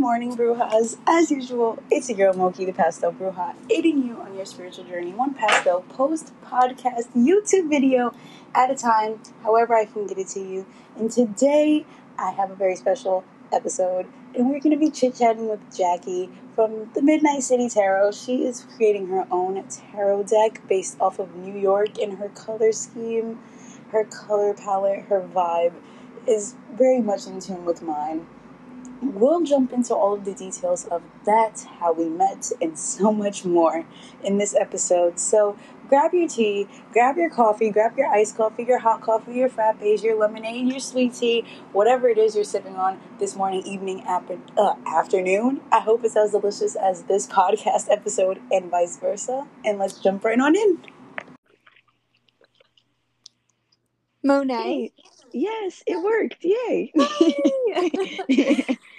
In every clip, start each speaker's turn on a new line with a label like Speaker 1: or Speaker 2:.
Speaker 1: morning, Brujas. As usual, it's your girl Moki, the Pastel Bruja, aiding you on your spiritual journey, one pastel post podcast YouTube video at a time, however I can get it to you. And today, I have a very special episode, and we're going to be chit chatting with Jackie from the Midnight City Tarot. She is creating her own tarot deck based off of New York, and her color scheme, her color palette, her vibe is very much in tune with mine. We'll jump into all of the details of that, how we met, and so much more in this episode. So grab your tea, grab your coffee, grab your iced coffee, your hot coffee, your frappes, your lemonade, your sweet tea, whatever it is you're sipping on this morning, evening, uh, afternoon. I hope it's as delicious as this podcast episode and vice versa. And let's jump right on in.
Speaker 2: Monet.
Speaker 1: Yes, it worked. Yay.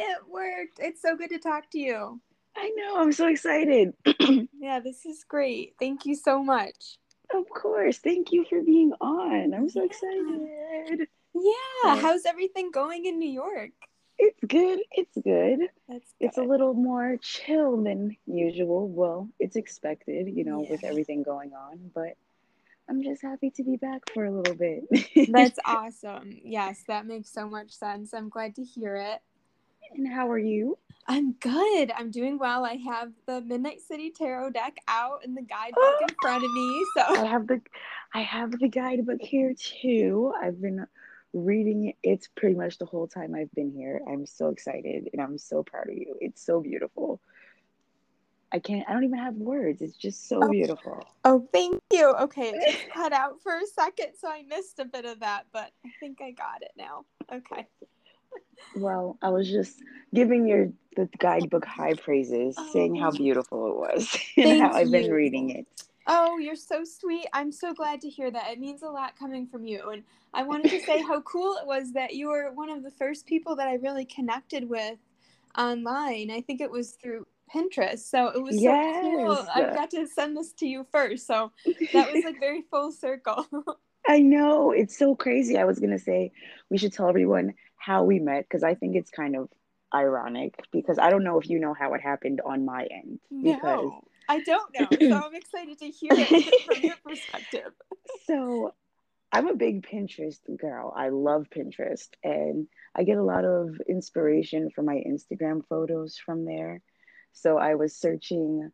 Speaker 2: it worked. It's so good to talk to you.
Speaker 1: I know. I'm so excited.
Speaker 2: yeah, this is great. Thank you so much.
Speaker 1: Of course. Thank you for being on. I'm so excited.
Speaker 2: Yeah. How's everything going in New York?
Speaker 1: It's good. It's good.
Speaker 2: That's
Speaker 1: good. It's a little more chill than usual. Well, it's expected, you know, yeah. with everything going on, but I'm just happy to be back for a little bit.
Speaker 2: That's awesome. Yes, that makes so much sense. I'm glad to hear it.
Speaker 1: And how are you?
Speaker 2: I'm good. I'm doing well. I have the Midnight City Tarot deck out and the guidebook in front of me. So
Speaker 1: I have the I have the guidebook here too. I've been reading it. It's pretty much the whole time I've been here. I'm so excited and I'm so proud of you. It's so beautiful. I can't, I don't even have words. It's just so
Speaker 2: oh.
Speaker 1: beautiful.
Speaker 2: Oh, thank you. Okay, it just cut out for a second, so I missed a bit of that, but I think I got it now. Okay.
Speaker 1: Well, I was just giving your the guidebook high praises, oh. saying how beautiful it was and how I've been reading it.
Speaker 2: Oh, you're so sweet. I'm so glad to hear that. It means a lot coming from you. And I wanted to say how cool it was that you were one of the first people that I really connected with online. I think it was through Pinterest. So it was yes. so cool. I got to send this to you first. So that was like very full circle.
Speaker 1: I know. It's so crazy. I was going to say we should tell everyone how we met because I think it's kind of ironic because I don't know if you know how it happened on my end. Because
Speaker 2: no, I don't know. so I'm excited to hear it from your perspective.
Speaker 1: So I'm a big Pinterest girl. I love Pinterest and I get a lot of inspiration from my Instagram photos from there. So I was searching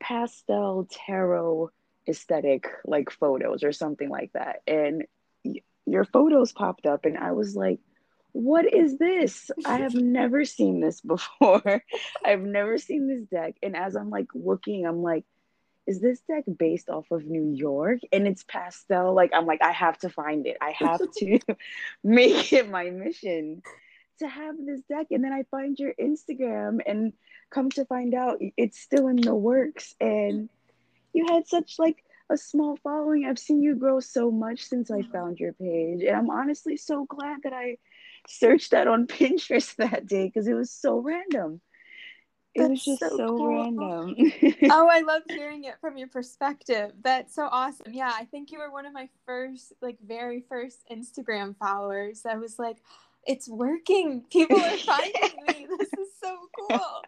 Speaker 1: pastel tarot aesthetic like photos or something like that. And y- your photos popped up, and I was like, what is this? I have never seen this before. I've never seen this deck. And as I'm like looking, I'm like, is this deck based off of New York? And it's pastel. Like, I'm like, I have to find it. I have to make it my mission to have this deck. And then I find your Instagram and come to find out it's still in the works. And you had such like a small following. I've seen you grow so much since I mm-hmm. found your page. And I'm honestly so glad that I searched that on Pinterest that day because it was so random. It That's was just so, so cool. random.
Speaker 2: oh, I love hearing it from your perspective. That's so awesome. Yeah, I think you were one of my first, like, very first Instagram followers. I was like, it's working. People are finding me. This is so cool.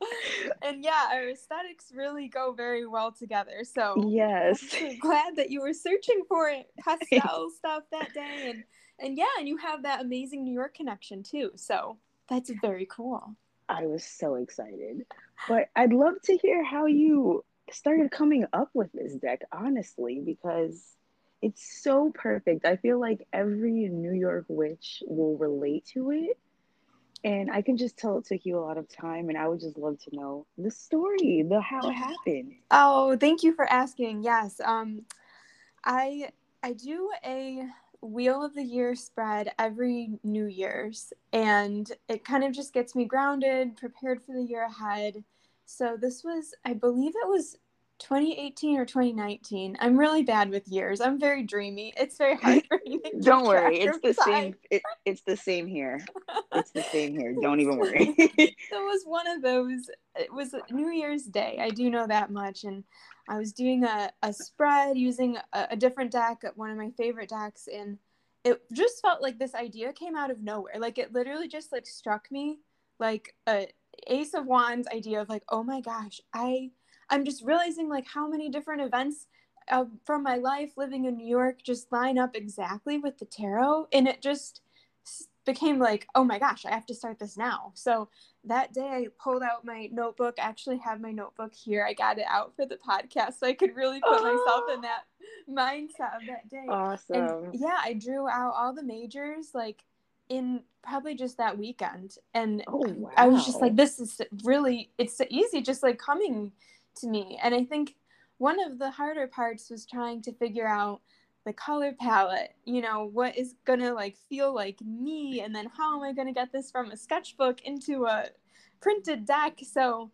Speaker 2: And yeah, our aesthetics really go very well together. So
Speaker 1: yes,
Speaker 2: I'm glad that you were searching for it, pastel stuff that day, and and yeah, and you have that amazing New York connection too. So that's very cool.
Speaker 1: I was so excited, but I'd love to hear how you started coming up with this deck, honestly, because it's so perfect. I feel like every New York witch will relate to it. And I can just tell it took you a lot of time and I would just love to know the story, the how it happened.
Speaker 2: Oh, thank you for asking. Yes. Um I I do a wheel of the year spread every New Year's and it kind of just gets me grounded, prepared for the year ahead. So this was I believe it was 2018 or 2019. I'm really bad with years. I'm very dreamy. It's very hard for me.
Speaker 1: Don't worry. It's the same. It, it's the same here. It's the same here. Don't even worry.
Speaker 2: it was one of those. It was New Year's Day. I do know that much. And I was doing a, a spread using a, a different deck, one of my favorite decks. And it just felt like this idea came out of nowhere. Like it literally just like struck me like a Ace of Wands idea of like, oh my gosh, I I'm just realizing like how many different events uh, from my life living in New York just line up exactly with the tarot, and it just became like, oh my gosh, I have to start this now. So that day I pulled out my notebook. I actually have my notebook here. I got it out for the podcast so I could really put oh. myself in that mindset of that day.
Speaker 1: Awesome.
Speaker 2: And yeah, I drew out all the majors like in probably just that weekend. And oh, wow. I was just like, this is really, it's easy, just like coming to me. And I think one of the harder parts was trying to figure out the color palette you know what is gonna like feel like me and then how am i gonna get this from a sketchbook into a printed deck? So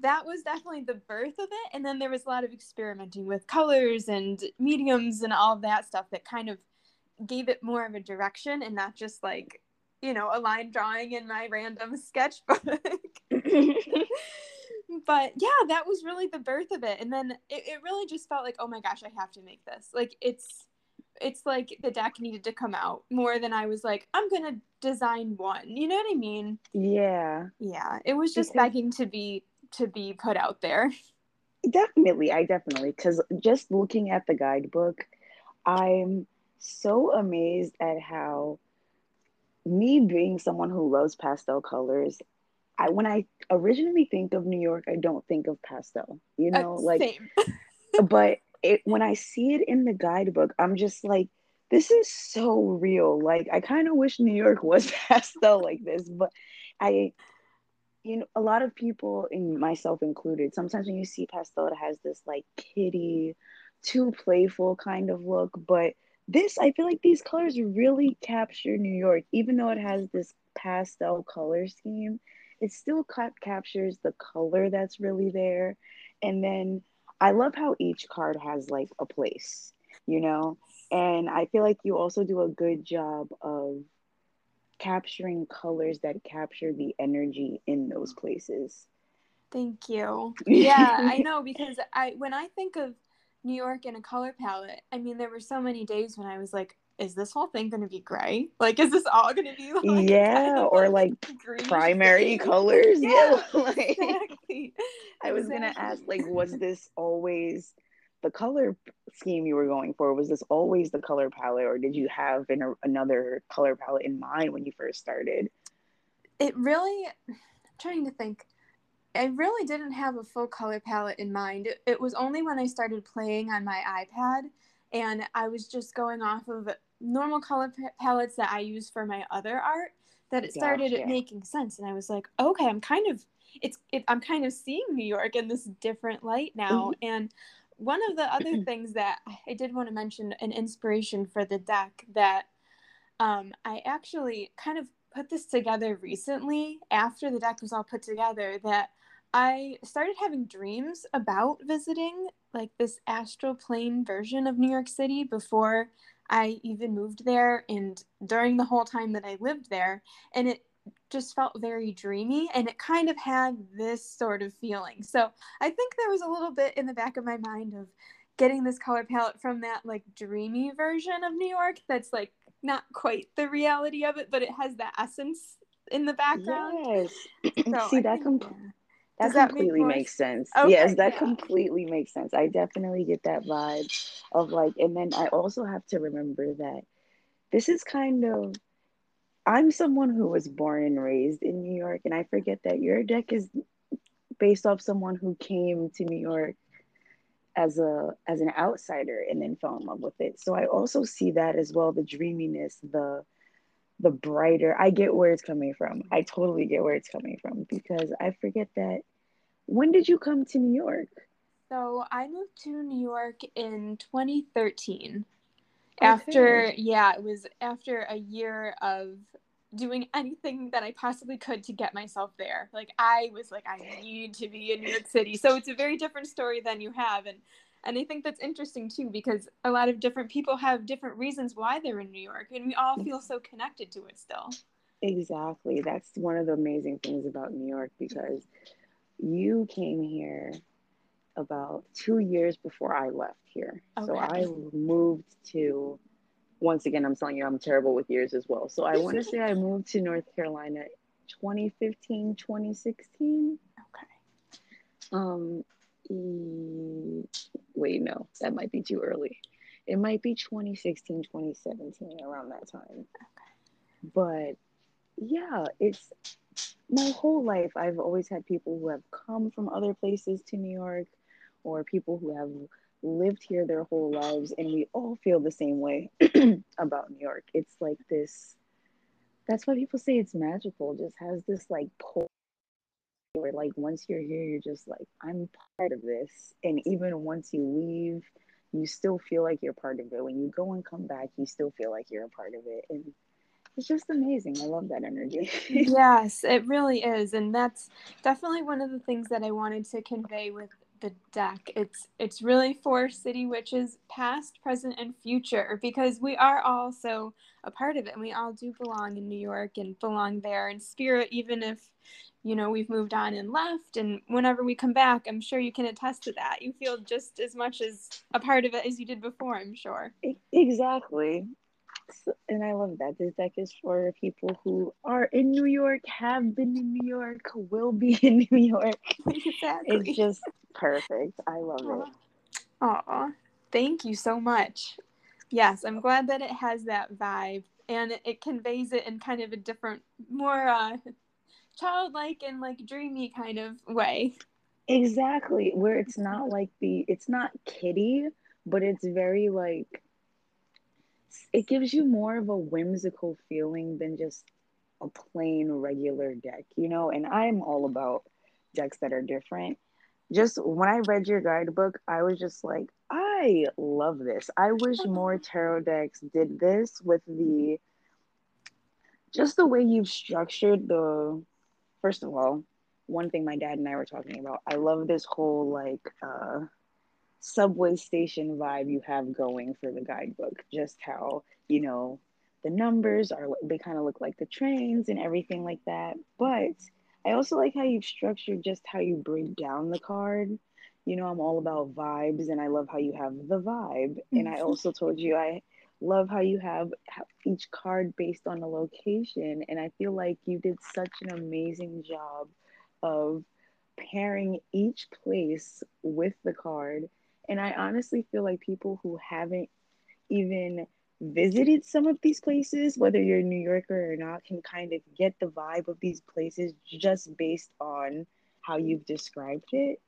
Speaker 2: that was definitely the birth of it. And then there was a lot of experimenting with colors and mediums and all that stuff that kind of gave it more of a direction and not just like you know a line drawing in my random sketchbook but yeah that was really the birth of it and then it, it really just felt like oh my gosh i have to make this. Like it's it's like the deck needed to come out more than i was like i'm gonna design one you know what i mean?
Speaker 1: Yeah.
Speaker 2: Yeah it was just because... begging to be to be put out there.
Speaker 1: Definitely i definitely because just looking at the guidebook i'm so amazed at how me being someone who loves pastel colors I when I originally think of New York, I don't think of pastel. You know, uh, like but it when I see it in the guidebook, I'm just like, this is so real. Like I kind of wish New York was pastel like this, but I you know, a lot of people, and myself included, sometimes when you see pastel, it has this like kitty, too playful kind of look. But this, I feel like these colors really capture New York, even though it has this pastel color scheme it still cap- captures the color that's really there. And then I love how each card has like a place, you know? And I feel like you also do a good job of capturing colors that capture the energy in those places.
Speaker 2: Thank you. Yeah, I know because I when I think of New York in a color palette, I mean there were so many days when I was like, is this whole thing going to be gray? Like, is this all going to be
Speaker 1: like, yeah, kind of or like, like primary colors? yeah, yeah. like, exactly. I was exactly. going to ask, like, was this always the color scheme you were going for? Was this always the color palette, or did you have an, another color palette in mind when you first started?
Speaker 2: It really, I'm trying to think. I really didn't have a full color palette in mind. It, it was only when I started playing on my iPad and I was just going off of normal color palettes that I use for my other art that it started making sense and I was like okay I'm kind of it's it, I'm kind of seeing New York in this different light now mm-hmm. and one of the other things that I did want to mention an inspiration for the deck that um, I actually kind of put this together recently after the deck was all put together that I started having dreams about visiting like this astral plane version of New York City before I even moved there and during the whole time that I lived there. And it just felt very dreamy and it kind of had this sort of feeling. So I think there was a little bit in the back of my mind of getting this color palette from that like dreamy version of New York that's like not quite the reality of it, but it has that essence in the background.
Speaker 1: Yes. So See, that com- yeah. That completely make makes sense. Okay, yes, that yeah. completely makes sense. I definitely get that vibe of like, and then I also have to remember that this is kind of, I'm someone who was born and raised in New York, and I forget that your deck is based off someone who came to New York as a as an outsider and then fell in love with it. So I also see that as well, the dreaminess, the the brighter I get where it's coming from. I totally get where it's coming from because I forget that when did you come to New York?
Speaker 2: So I moved to New York in 2013. Okay. After yeah, it was after a year of doing anything that I possibly could to get myself there. Like I was like I need to be in New York City. So it's a very different story than you have and and I think that's interesting too because a lot of different people have different reasons why they're in New York and we all feel so connected to it still.
Speaker 1: Exactly. That's one of the amazing things about New York because you came here about two years before I left here. Okay. So I moved to, once again, I'm telling you, I'm terrible with years as well. So I want to say I moved to North Carolina 2015, 2016.
Speaker 2: Okay.
Speaker 1: Um, Mm, wait, no, that might be too early. It might be 2016, 2017, around that time. But yeah, it's my whole life. I've always had people who have come from other places to New York or people who have lived here their whole lives, and we all feel the same way about New York. It's like this. That's why people say it's magical. It just has this like pull where like once you're here, you're just like, I'm part of this. And even once you leave, you still feel like you're part of it. When you go and come back, you still feel like you're a part of it. And it's just amazing. I love that energy.
Speaker 2: yes, it really is. And that's definitely one of the things that I wanted to convey with the deck. It's it's really for city witches past, present and future because we are all so a part of it and we all do belong in New York and belong there in spirit even if you know we've moved on and left and whenever we come back I'm sure you can attest to that. You feel just as much as a part of it as you did before, I'm sure.
Speaker 1: Exactly and I love that. This deck is for people who are in New York, have been in New York, will be in New York.
Speaker 2: Exactly.
Speaker 1: It's just perfect. I love
Speaker 2: Aww.
Speaker 1: it.
Speaker 2: Aw, thank you so much. Yes, I'm glad that it has that vibe and it conveys it in kind of a different, more uh, childlike and like dreamy kind of way.
Speaker 1: Exactly. Where it's not like the, it's not kitty, but it's very like it gives you more of a whimsical feeling than just a plain regular deck, you know? And I'm all about decks that are different. Just when I read your guidebook, I was just like, I love this. I wish more tarot decks did this with the just the way you've structured the first of all, one thing my dad and I were talking about, I love this whole like uh subway station vibe you have going for the guidebook. Just how, you know, the numbers are, they kind of look like the trains and everything like that. But I also like how you've structured just how you break down the card. You know, I'm all about vibes and I love how you have the vibe. And I mm-hmm. also told you I love how you have each card based on a location. And I feel like you did such an amazing job of pairing each place with the card and I honestly feel like people who haven't even visited some of these places, whether you're a New Yorker or not, can kind of get the vibe of these places just based on how you've described it.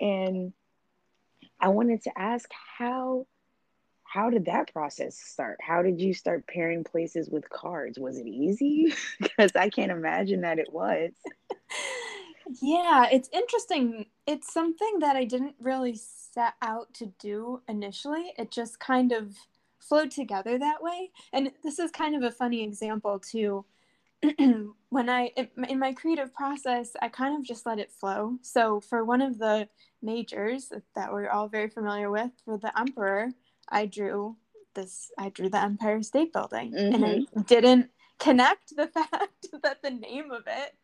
Speaker 1: And I wanted to ask how how did that process start? How did you start pairing places with cards? Was it easy? because I can't imagine that it was.
Speaker 2: Yeah, it's interesting. It's something that I didn't really set out to do initially. It just kind of flowed together that way. And this is kind of a funny example too. when I in my creative process, I kind of just let it flow. So for one of the majors that we're all very familiar with, for the emperor, I drew this I drew the Empire State Building mm-hmm. and I mm-hmm. didn't connect the fact that the name of it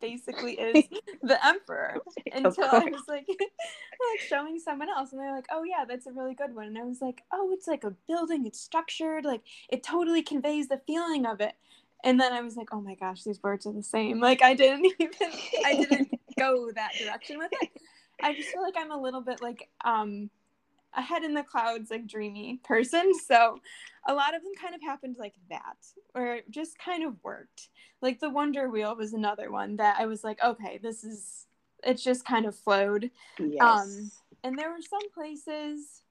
Speaker 2: basically is the emperor until I was like like showing someone else and they're like, "Oh yeah, that's a really good one." And I was like, "Oh, it's like a building, it's structured, like it totally conveys the feeling of it." And then I was like, "Oh my gosh, these words are the same." Like I didn't even I didn't go that direction with it. I just feel like I'm a little bit like um a head in the clouds like dreamy person. So a lot of them kind of happened like that or it just kind of worked. Like the wonder wheel was another one that i was like okay this is it's just kind of flowed. Yes. um and there were some places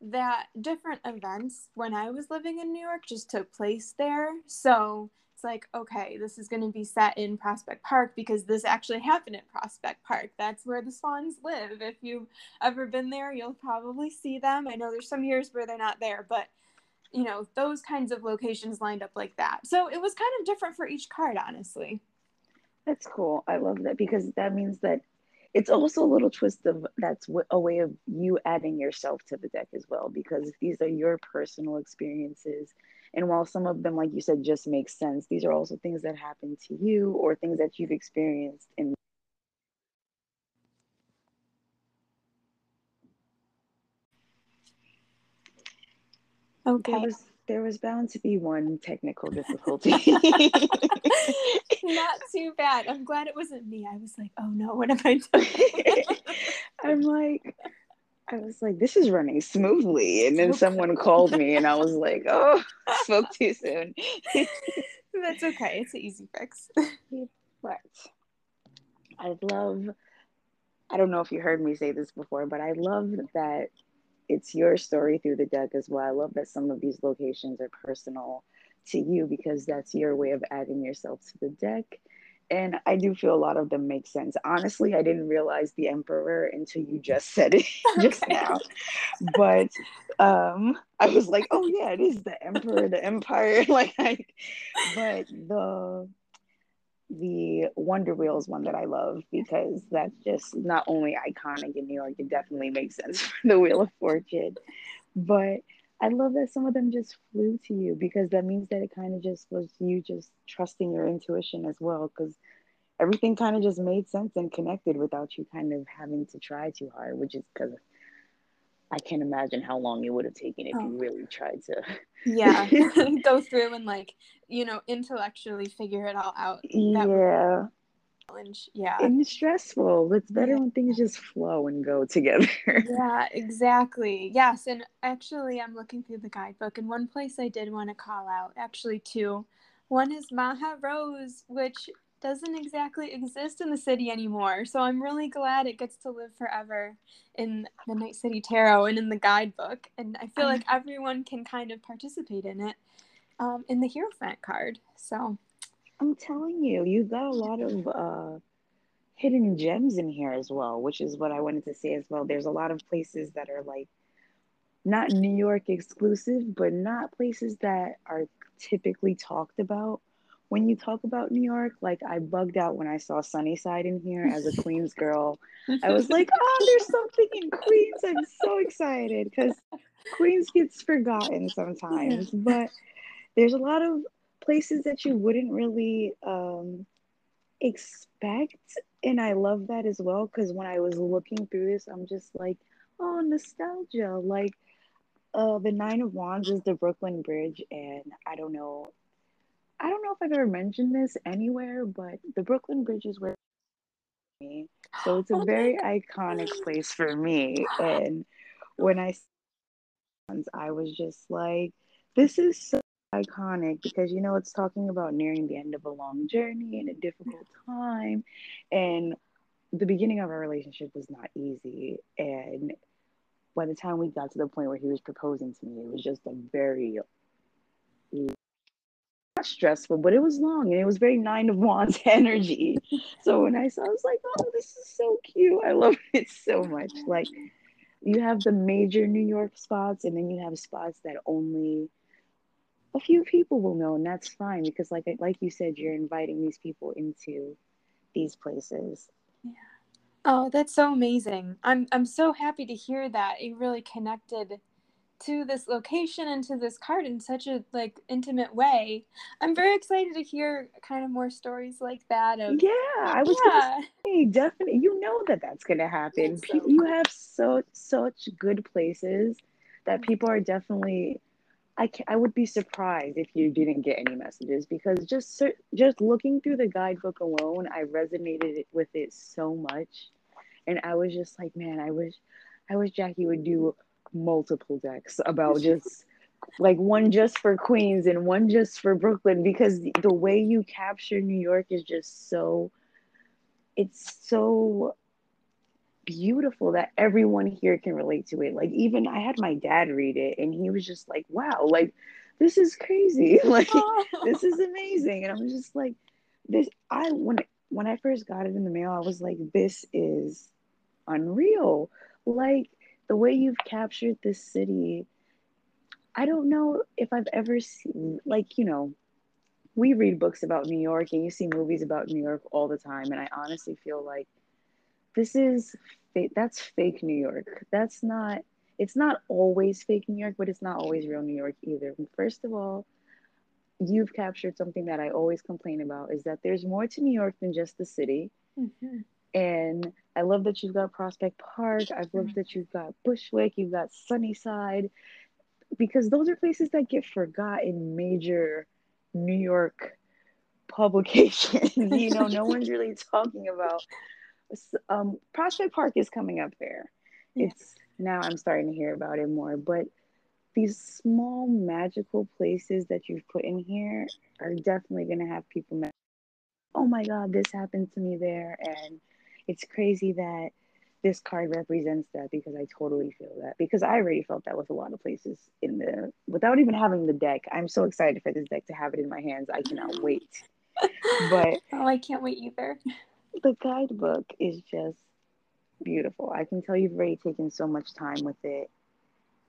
Speaker 2: that different events when i was living in new york just took place there. So like, okay, this is going to be set in Prospect Park because this actually happened at Prospect Park. That's where the swans live. If you've ever been there, you'll probably see them. I know there's some years where they're not there, but you know, those kinds of locations lined up like that. So it was kind of different for each card, honestly.
Speaker 1: That's cool. I love that because that means that it's also a little twist of that's a way of you adding yourself to the deck as well because these are your personal experiences and while some of them, like you said, just make sense, these are also things that happen to you or things that you've experienced in.
Speaker 2: Okay.
Speaker 1: There was, there was bound to be one technical difficulty.
Speaker 2: Not too bad. I'm glad it wasn't me. I was like, oh no, what am I doing?
Speaker 1: I'm like, I was like, this is running smoothly. And then someone called me and I was like, oh, spoke too soon.
Speaker 2: That's okay. It's an easy fix.
Speaker 1: but I love, I don't know if you heard me say this before, but I love that it's your story through the deck as well. I love that some of these locations are personal to you because that's your way of adding yourself to the deck and I do feel a lot of them make sense. Honestly, I didn't realize the emperor until you just said it just okay. now. But um I was like, oh yeah, it is the emperor, the empire. like I but the the Wonder Wheel is one that I love because that's just not only iconic in New York, it definitely makes sense for the Wheel of Fortune. But I love that some of them just flew to you because that means that it kind of just was you just trusting your intuition as well because everything kind of just made sense and connected without you kind of having to try too hard, which is because I can't imagine how long it would have taken if oh. you really tried to.
Speaker 2: yeah, go through and like you know intellectually figure it all out.
Speaker 1: That yeah,
Speaker 2: challenge. Yeah.
Speaker 1: And stressful. It's better yeah. when things just flow and go together.
Speaker 2: yeah, exactly. Yes. And actually, I'm looking through the guidebook, and one place I did want to call out, actually, two. One is Maha Rose, which doesn't exactly exist in the city anymore. So I'm really glad it gets to live forever in the Night City Tarot and in the guidebook. And I feel like everyone can kind of participate in it um, in the Hierophant card. So
Speaker 1: I'm telling you, you've got a lot of uh, hidden gems in here as well, which is what I wanted to say as well. There's a lot of places that are like not New York exclusive, but not places that are typically talked about. When you talk about New York, like I bugged out when I saw Sunnyside in here as a Queens girl. I was like, oh, there's something in Queens. I'm so excited because Queens gets forgotten sometimes, but there's a lot of places that you wouldn't really um, expect. And I love that as well because when I was looking through this, I'm just like, oh, nostalgia. Like, uh, the Nine of Wands is the Brooklyn Bridge, and I don't know. I don't know if I've ever mentioned this anywhere, but the Brooklyn Bridge is where me. So it's a oh very iconic place for me. And when I I was just like, this is so iconic because you know it's talking about nearing the end of a long journey and a difficult time. And the beginning of our relationship was not easy. And by the time we got to the point where he was proposing to me it was just a very not stressful but it was long and it was very nine of wands energy. So when i saw i was like oh this is so cute. I love it so much. Like you have the major new york spots and then you have spots that only a few people will know, and that's fine because, like like you said, you're inviting these people into these places.
Speaker 2: Yeah. Oh, that's so amazing. I'm I'm so happy to hear that it really connected to this location and to this card in such a like intimate way. I'm very excited to hear kind of more stories like that. Of
Speaker 1: yeah, I was yeah. Say, definitely. You know that that's gonna happen. So you have so such good places that people are definitely I can, I would be surprised if you didn't get any messages because just just looking through the guidebook alone, I resonated with it so much, and I was just like, man, I wish, I wish Jackie would do multiple decks about just like one just for Queens and one just for Brooklyn because the way you capture New York is just so, it's so beautiful that everyone here can relate to it. Like even I had my dad read it and he was just like, "Wow, like this is crazy. Like this is amazing." And I was just like, "This I when when I first got it in the mail, I was like, this is unreal. Like the way you've captured this city. I don't know if I've ever seen like, you know, we read books about New York and you see movies about New York all the time and I honestly feel like this is fake that's fake new york that's not it's not always fake new york but it's not always real new york either first of all you've captured something that i always complain about is that there's more to new york than just the city mm-hmm. and i love that you've got prospect park i've loved mm-hmm. that you've got bushwick you've got sunnyside because those are places that get forgot in major New York publications. you know, no one's really talking about. Um, Prospect Park is coming up there. Yeah. It's now I'm starting to hear about it more, but these small magical places that you've put in here are definitely going to have people. oh my God, this happened to me there, and it's crazy that this card represents that because I totally feel that because I already felt that with a lot of places in the without even having the deck. I'm so excited for this deck to have it in my hands. I cannot wait. but
Speaker 2: oh, I can't wait either.
Speaker 1: The guidebook is just beautiful. I can tell you've already taken so much time with it.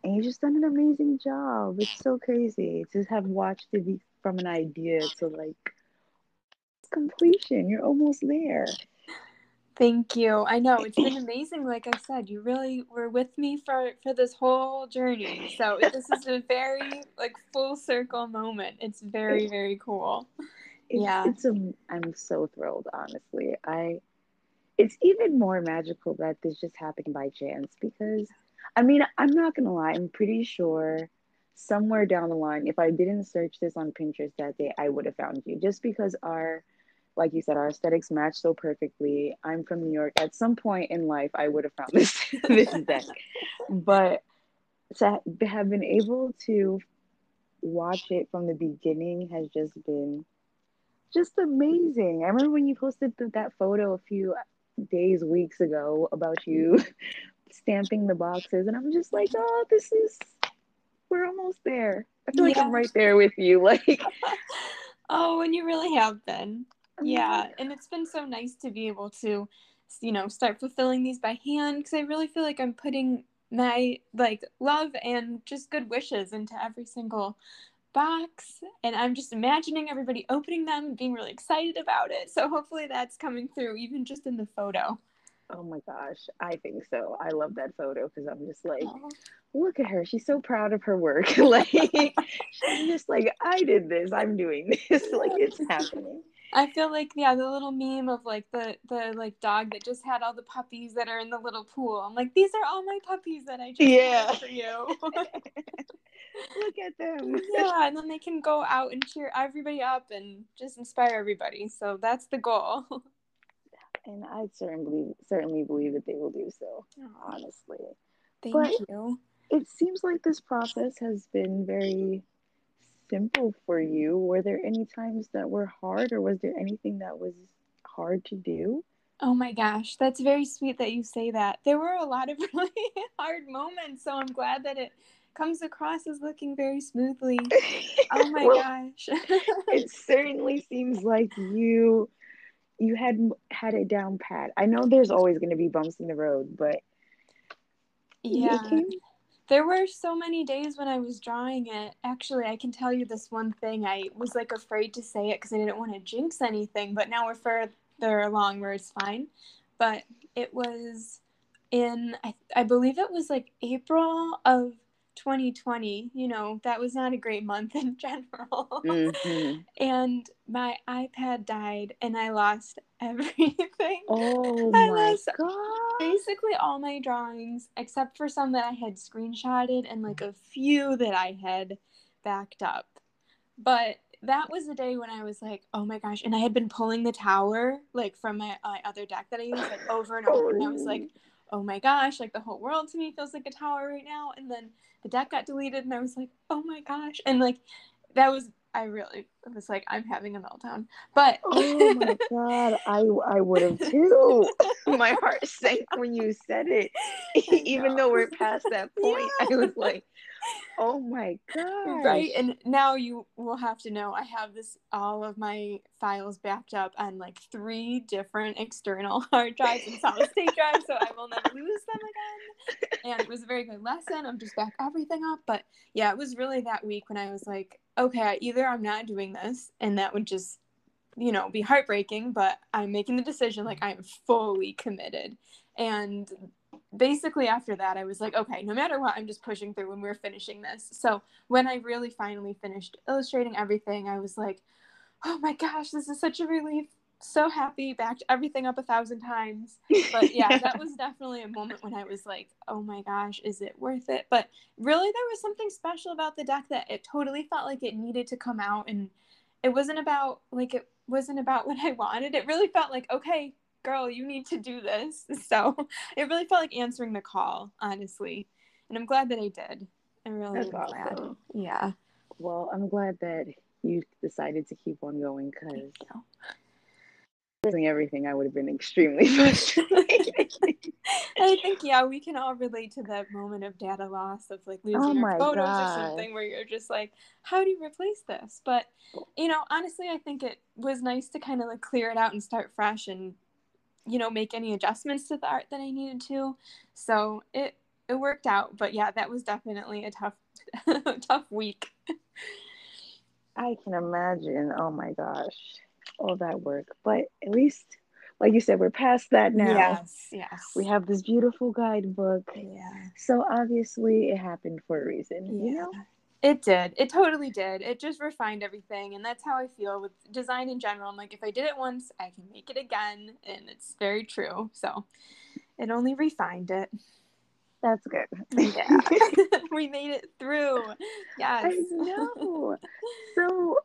Speaker 1: And you've just done an amazing job. It's so crazy to have watched it be from an idea to like completion. You're almost there.
Speaker 2: Thank you. I know it's been amazing. Like I said, you really were with me for for this whole journey. So this is a very like full circle moment. It's very very cool.
Speaker 1: It's, yeah, it's a. I'm so thrilled. Honestly, I. It's even more magical that this just happened by chance because, I mean, I'm not gonna lie. I'm pretty sure somewhere down the line, if I didn't search this on Pinterest that day, I would have found you. Just because our like you said, our aesthetics match so perfectly. I'm from New York. At some point in life, I would have found this this deck, but to have been able to watch it from the beginning has just been just amazing. I remember when you posted that photo a few days, weeks ago about you stamping the boxes, and I'm just like, oh, this is we're almost there. I feel yeah. like I'm right there with you, like.
Speaker 2: oh, and you really have been yeah and it's been so nice to be able to you know start fulfilling these by hand because i really feel like i'm putting my like love and just good wishes into every single box and i'm just imagining everybody opening them and being really excited about it. So hopefully that's coming through even just in the photo.
Speaker 1: Oh my gosh i think so. I love that photo because i'm just like oh. look at her she's so proud of her work. Like she's just like i did this i'm doing this. Like it's happening
Speaker 2: I feel like yeah, the little meme of like the the like dog that just had all the puppies that are in the little pool. I'm like, these are all my puppies that I just yeah. for you.
Speaker 1: Look at them.
Speaker 2: Yeah, and then they can go out and cheer everybody up and just inspire everybody. So that's the goal.
Speaker 1: and I certainly certainly believe that they will do so. Honestly,
Speaker 2: thank but you.
Speaker 1: It seems like this process has been very simple for you? Were there any times that were hard, or was there anything that was hard to do?
Speaker 2: Oh my gosh, that's very sweet that you say that. There were a lot of really hard moments, so I'm glad that it comes across as looking very smoothly. Oh my well, gosh.
Speaker 1: it certainly seems like you you had had it down pat. I know there's always going to be bumps in the road, but
Speaker 2: yeah. It came there were so many days when I was drawing it. Actually, I can tell you this one thing. I was like afraid to say it because I didn't want to jinx anything, but now we're further along where it's fine. But it was in, I, I believe it was like April of 2020, you know, that was not a great month in general. Mm-hmm. and my iPad died and I lost everything.
Speaker 1: Oh I my god.
Speaker 2: Basically all my drawings except for some that I had screenshotted and like a few that I had backed up. But that was the day when I was like, oh my gosh. And I had been pulling the tower like from my, my other deck that I used like over and over. And I was like, oh my gosh, like the whole world to me feels like a tower right now. And then the deck got deleted and I was like, oh my gosh. And like that was I really was like, I'm having a meltdown. But
Speaker 1: oh my god, I I would have too. my heart sank when you said it. Even though we're past that point, yeah. I was like, oh my god.
Speaker 2: Right. And now you will have to know I have this all of my files backed up on like three different external hard drives and solid state drives, so I will never lose them again. And it was a very good lesson. I'm just back everything up. But yeah, it was really that week when I was like, okay, either I'm not doing this, and that would just, you know, be heartbreaking, but I'm making the decision like I'm fully committed. And basically after that, I was like, okay, no matter what, I'm just pushing through when we're finishing this. So when I really finally finished illustrating everything, I was like, oh my gosh, this is such a relief so happy, backed everything up a thousand times. But yeah, that was definitely a moment when I was like, oh my gosh, is it worth it? But really, there was something special about the deck that it totally felt like it needed to come out. And it wasn't about, like, it wasn't about what I wanted. It really felt like, okay, girl, you need to do this. So it really felt like answering the call, honestly. And I'm glad that I did. I'm really
Speaker 1: That's
Speaker 2: glad.
Speaker 1: awesome.
Speaker 2: Yeah.
Speaker 1: Well, I'm glad that you decided to keep on going because everything, I would have been extremely frustrated.
Speaker 2: I think yeah, we can all relate to that moment of data loss of like oh losing
Speaker 1: Oh
Speaker 2: your
Speaker 1: my
Speaker 2: photos
Speaker 1: gosh.
Speaker 2: or something where you're just like, how do you replace this? But you know, honestly, I think it was nice to kind of like clear it out and start fresh and you know make any adjustments to the art that I needed to. So it it worked out, but yeah, that was definitely a tough tough week.
Speaker 1: I can imagine. Oh my gosh, all that work. But at least, like you said, we're past that now.
Speaker 2: Yes, yes.
Speaker 1: We have this beautiful guidebook.
Speaker 2: yeah.
Speaker 1: So obviously, it happened for a reason. You know.
Speaker 2: It did. It totally did. It just refined everything. And that's how I feel with design in general. I'm like, if I did it once, I can make it again. And it's very true. So it only refined it.
Speaker 1: That's good.
Speaker 2: Yeah. we made it through. Yes.
Speaker 1: I know. So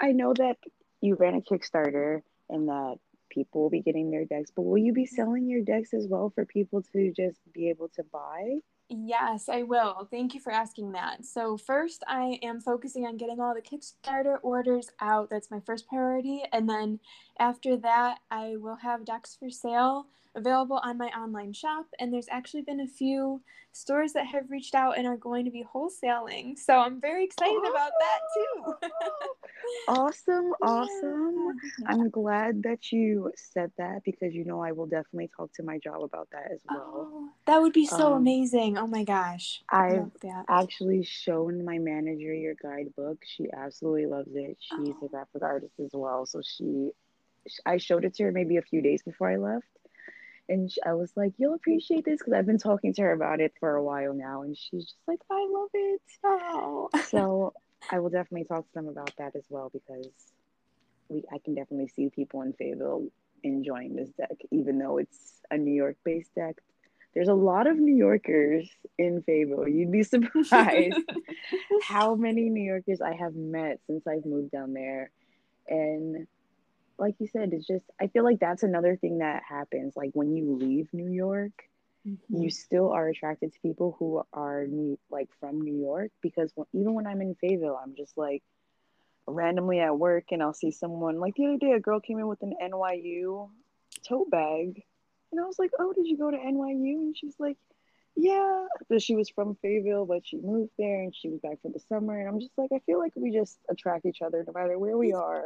Speaker 1: I know that you ran a Kickstarter and that people will be getting their decks, but will you be selling your decks as well for people to just be able to buy?
Speaker 2: Yes, I will. Thank you for asking that. So, first, I am focusing on getting all the Kickstarter orders out. That's my first priority. And then after that, I will have decks for sale available on my online shop. And there's actually been a few stores that have reached out and are going to be wholesaling. So, I'm very excited about that too.
Speaker 1: Awesome, awesome.
Speaker 2: Yeah.
Speaker 1: I'm glad that you said that because you know I will definitely talk to my job about that as well.
Speaker 2: Oh, that would be so
Speaker 1: Um,
Speaker 2: amazing. Oh my gosh. I
Speaker 1: I've actually shown my manager your guidebook. She absolutely loves it. She's
Speaker 2: Oh.
Speaker 1: a graphic artist as well, so she I showed it to her maybe a few days before I left. And sh I was like, "You'll appreciate this," because I've been talking to her about it for a while now, and she's just like, "I love it."
Speaker 2: Oh.
Speaker 1: So I will definitely talk to them about that as well because we I can definitely see people in Fayetteville enjoying this deck, even though it's a New York-based deck. There's a lot of New Yorkers in Fayetteville. You'd be surprised how many New Yorkers I have met since I've moved down there. And like you said, it's just I feel like that's another thing that happens. Like when you leave New York,
Speaker 2: Mhm.
Speaker 1: you still are attracted to people who are new, like from New York because when, even when I'm in Fayetteville, I'm just like randomly at work and I'll see someone like the other day a girl came in with an NYU tote bag and I was like, "Oh, did you go to NYU?" and she's like, "Yeah." But she was from Fayetteville, but she moved there and she was back for the summer and I'm just like, I feel like we just attract each other no matter where we are.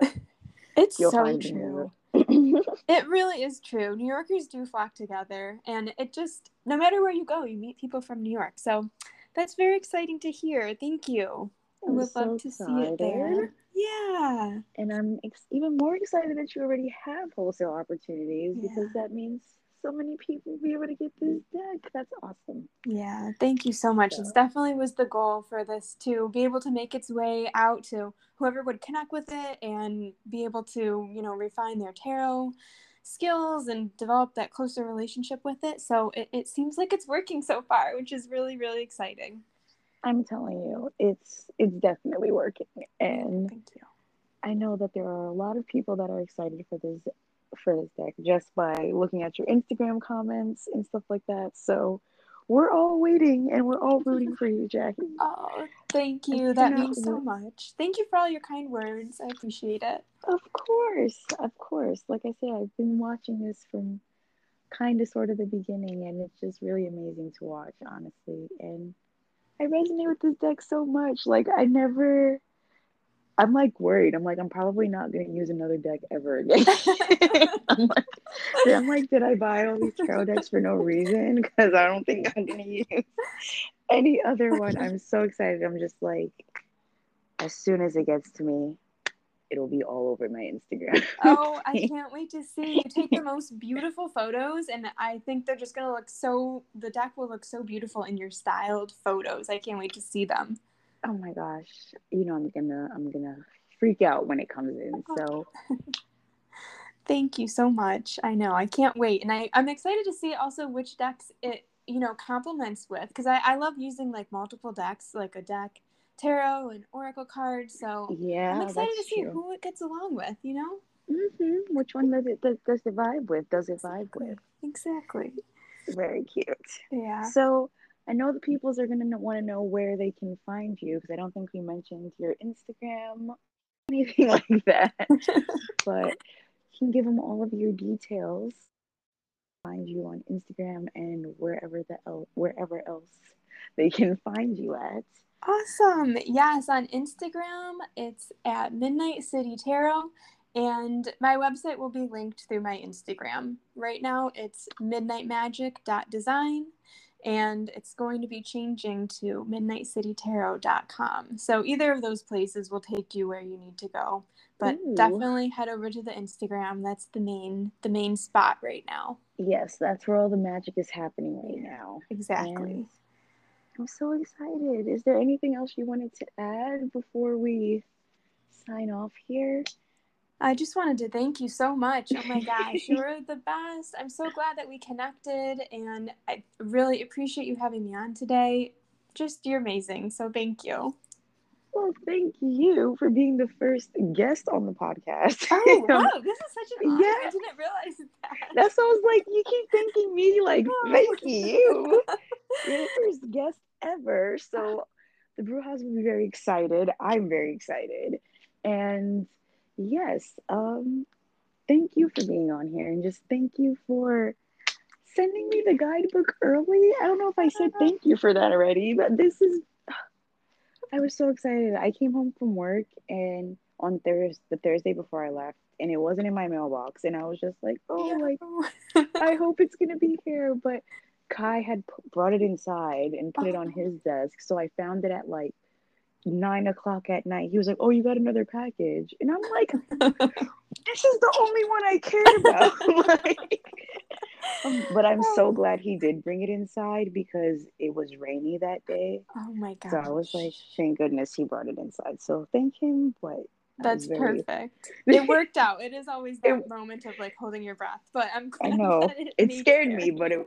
Speaker 2: It's
Speaker 1: You'll
Speaker 2: so true. It really is true. New Yorkers do flock together, and it just, no matter where you go, you meet people from New York. So that's very exciting to hear. Thank you. I would
Speaker 1: so
Speaker 2: love to see it there. Yeah.
Speaker 1: And I'm ex- even more excited that you already have wholesale opportunities
Speaker 2: Yeah.
Speaker 1: because that means so many people be able to get this deck. That's awesome.
Speaker 2: Yeah, thank you so much.
Speaker 1: So-
Speaker 2: It's definitely was the goal for this to be able to make its way out to whoever would connect with it and be able to, you know, refine their tarot skills and develop that closer relationship with it. So it, it seems like it's working so far, which is really, really exciting.
Speaker 1: I'm telling you, it's it's definitely working. And
Speaker 2: Thank you.
Speaker 1: I know that there are a lot of people that are excited for this for this deck just by looking at your Instagram comments and stuff like that. So we're all waiting and we're all rooting for you, Jackie.
Speaker 2: Oh, thank you. That
Speaker 1: cannot
Speaker 2: means so much. Thank you for all your kind words. I appreciate it.
Speaker 1: Of course, of course. Like I said, I've been watching this from kind of sort of the beginning, and it's just really amazing to watch, honestly. And I resonate with this deck so much. Like, I never, I'm like worried. I'm like, I'm probably not going to use another deck ever again. I'm, like, I'm like, did I buy all these tarot decks for no reason? Because I don't think I'm going to use any other one. I'm so excited. I'm just like, as soon as it gets to me, it'll be all over my Instagram.
Speaker 2: Oh, I can't wait to see. You take the most beautiful photos, and I think they're just going to look so, the deck will look so beautiful in your styled photos. I can't wait to see them.
Speaker 1: Oh my gosh. You know I'm gonna I'm gonna freak out when it comes in. So
Speaker 2: Thank you so much. I know. I can't wait. And I, I'm excited to see also which decks it, you know, complements with. Because I, I love using like multiple decks, like a deck, tarot and oracle cards. So
Speaker 1: Yeah,
Speaker 2: I'm excited to see
Speaker 1: true.
Speaker 2: who it gets along with, you know?
Speaker 1: Mm-hmm. Which one does it does, does it vibe with? Does it vibe with?
Speaker 2: Exactly.
Speaker 1: Very cute.
Speaker 2: Yeah.
Speaker 1: So I know the peoples are gonna want to know where they can find you because I don't think we mentioned your Instagram, anything like that. but you can give them all of your details. Find you on Instagram and wherever the el- wherever else they can find you at.
Speaker 2: Awesome. Yes, on Instagram, it's at Midnight City Tarot, and my website will be linked through my Instagram. Right now, it's midnightmagic.design, and it's going to be changing to midnightcitytarot.com. So either of those places will take you where you need to go. But
Speaker 1: Ooh.
Speaker 2: definitely head over to the Instagram. That's the main the main spot right now.
Speaker 1: Yes, that's where all the magic is happening right now.
Speaker 2: Exactly.
Speaker 1: And I'm so excited. Is there anything else you wanted to add before we sign off here?
Speaker 2: I just wanted to thank you so much. Oh my gosh, you were the best. I'm so glad that we connected, and I really appreciate you having me on today. Just, you're amazing. So, thank you.
Speaker 1: Well, thank you for being the first guest on the podcast.
Speaker 2: Oh, um, wow. This is such an honor.
Speaker 1: Yeah.
Speaker 2: I didn't realize that.
Speaker 1: That's why I was like, you keep thanking me, like, thank you. You're the first guest ever. So the brew house will be very excited. I'm very excited. And yes, um, thank you for being on here and just thank you for sending me the guidebook early. I don't know if I said thank you for that already, but this is I was so excited. I came home from work and on Thursday the Thursday before I left and it wasn't in my mailbox and I was just like, oh like I hope it's gonna be here. But Kai had p- brought it inside and put it on his desk, so I found it at like nine o'clock at night. He was like, "Oh, you got another package," and I'm like, "This is the only one I care about." like, um, but I'm so glad he did bring it inside because it was rainy that day.
Speaker 2: oh my god!
Speaker 1: So I was like, "Thank goodness he brought it inside." So thank him. But
Speaker 2: That's
Speaker 1: very-
Speaker 2: perfect. It worked out. It is always that
Speaker 1: It-
Speaker 2: moment of like holding your breath, but I'm
Speaker 1: I know
Speaker 2: that it,
Speaker 1: it scared me, but it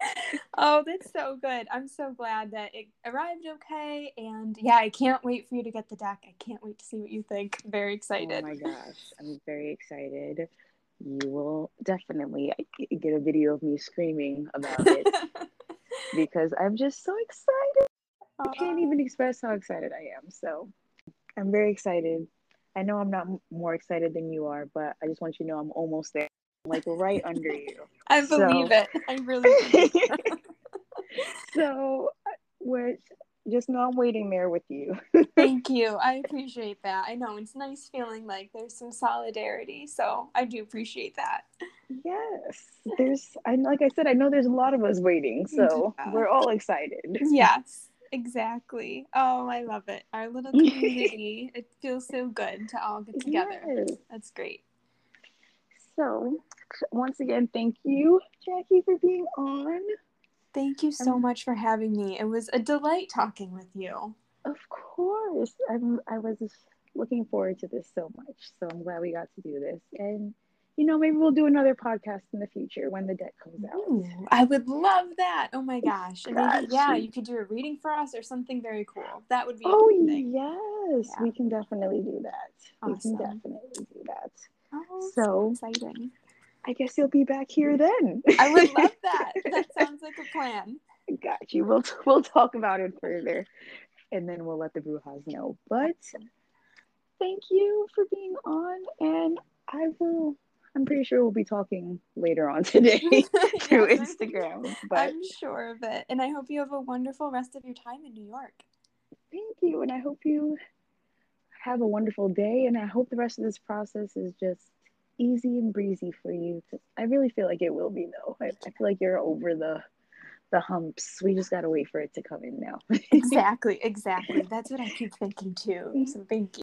Speaker 2: Oh, that's so good. I'm so glad that it arrived okay. And yeah, I can't wait for you to get the deck. I can't wait to see what you think. Very oh excited.
Speaker 1: Oh my gosh, I'm very excited. You will definitely get a video of me screaming about it because I'm just so excited. I can't even express how excited I am. So I'm very excited. I know I'm not more excited than you are, but I just want you to know I'm almost there. Like right under you.
Speaker 2: I
Speaker 1: So-
Speaker 2: believe it. I really do.
Speaker 1: so, which just know I'm waiting there with you.
Speaker 2: Thank you. I appreciate that. I know it's nice feeling like there's some solidarity. So I do appreciate that.
Speaker 1: Yes, there's. I like I said, I know there's a lot of us waiting, so
Speaker 2: Yeah.
Speaker 1: we're all excited.
Speaker 2: Yes, exactly. Oh, I love it. Our little community. it feels so good to all get together.
Speaker 1: Yes.
Speaker 2: That's great.
Speaker 1: So, once again, thank you, Jackie, for being on.
Speaker 2: Thank you so
Speaker 1: Um,
Speaker 2: much for having me. It was a delight talking with you.
Speaker 1: Of course, I'm. I was looking forward to this so much. So I'm glad we got to do this, and you know, maybe we'll do another podcast in the future when the deck comes out.
Speaker 2: Ooh, I would love that. Oh my gosh. And maybe, yeah,
Speaker 1: you.
Speaker 2: could do a reading for us or something very cool. That would be
Speaker 1: Oh
Speaker 2: amazing.
Speaker 1: yes,
Speaker 2: Yeah.
Speaker 1: we can definitely do that. We can definitely do that.
Speaker 2: Oh,
Speaker 1: So-
Speaker 2: so exciting.
Speaker 1: I guess you'll be back here then.
Speaker 2: I would love that. That sounds like a plan.
Speaker 1: Got you. We'll we'll talk about it further, and then we'll let the Brujas know. But thank you for being on, and I will. I'm pretty sure we'll be talking later on today through
Speaker 2: I'm-
Speaker 1: Instagram. But
Speaker 2: I'm sure of it. And I hope you have a wonderful rest of your time in New York.
Speaker 1: thank you, and I hope you have a wonderful day. And I hope the rest of this process is just easy and breezy for you. I really feel like it will be, though. I, I feel like you're over the the humps. We just gotta wait for it to come in now.
Speaker 2: Exactly, exactly. That's what I keep thinking too. So thank you.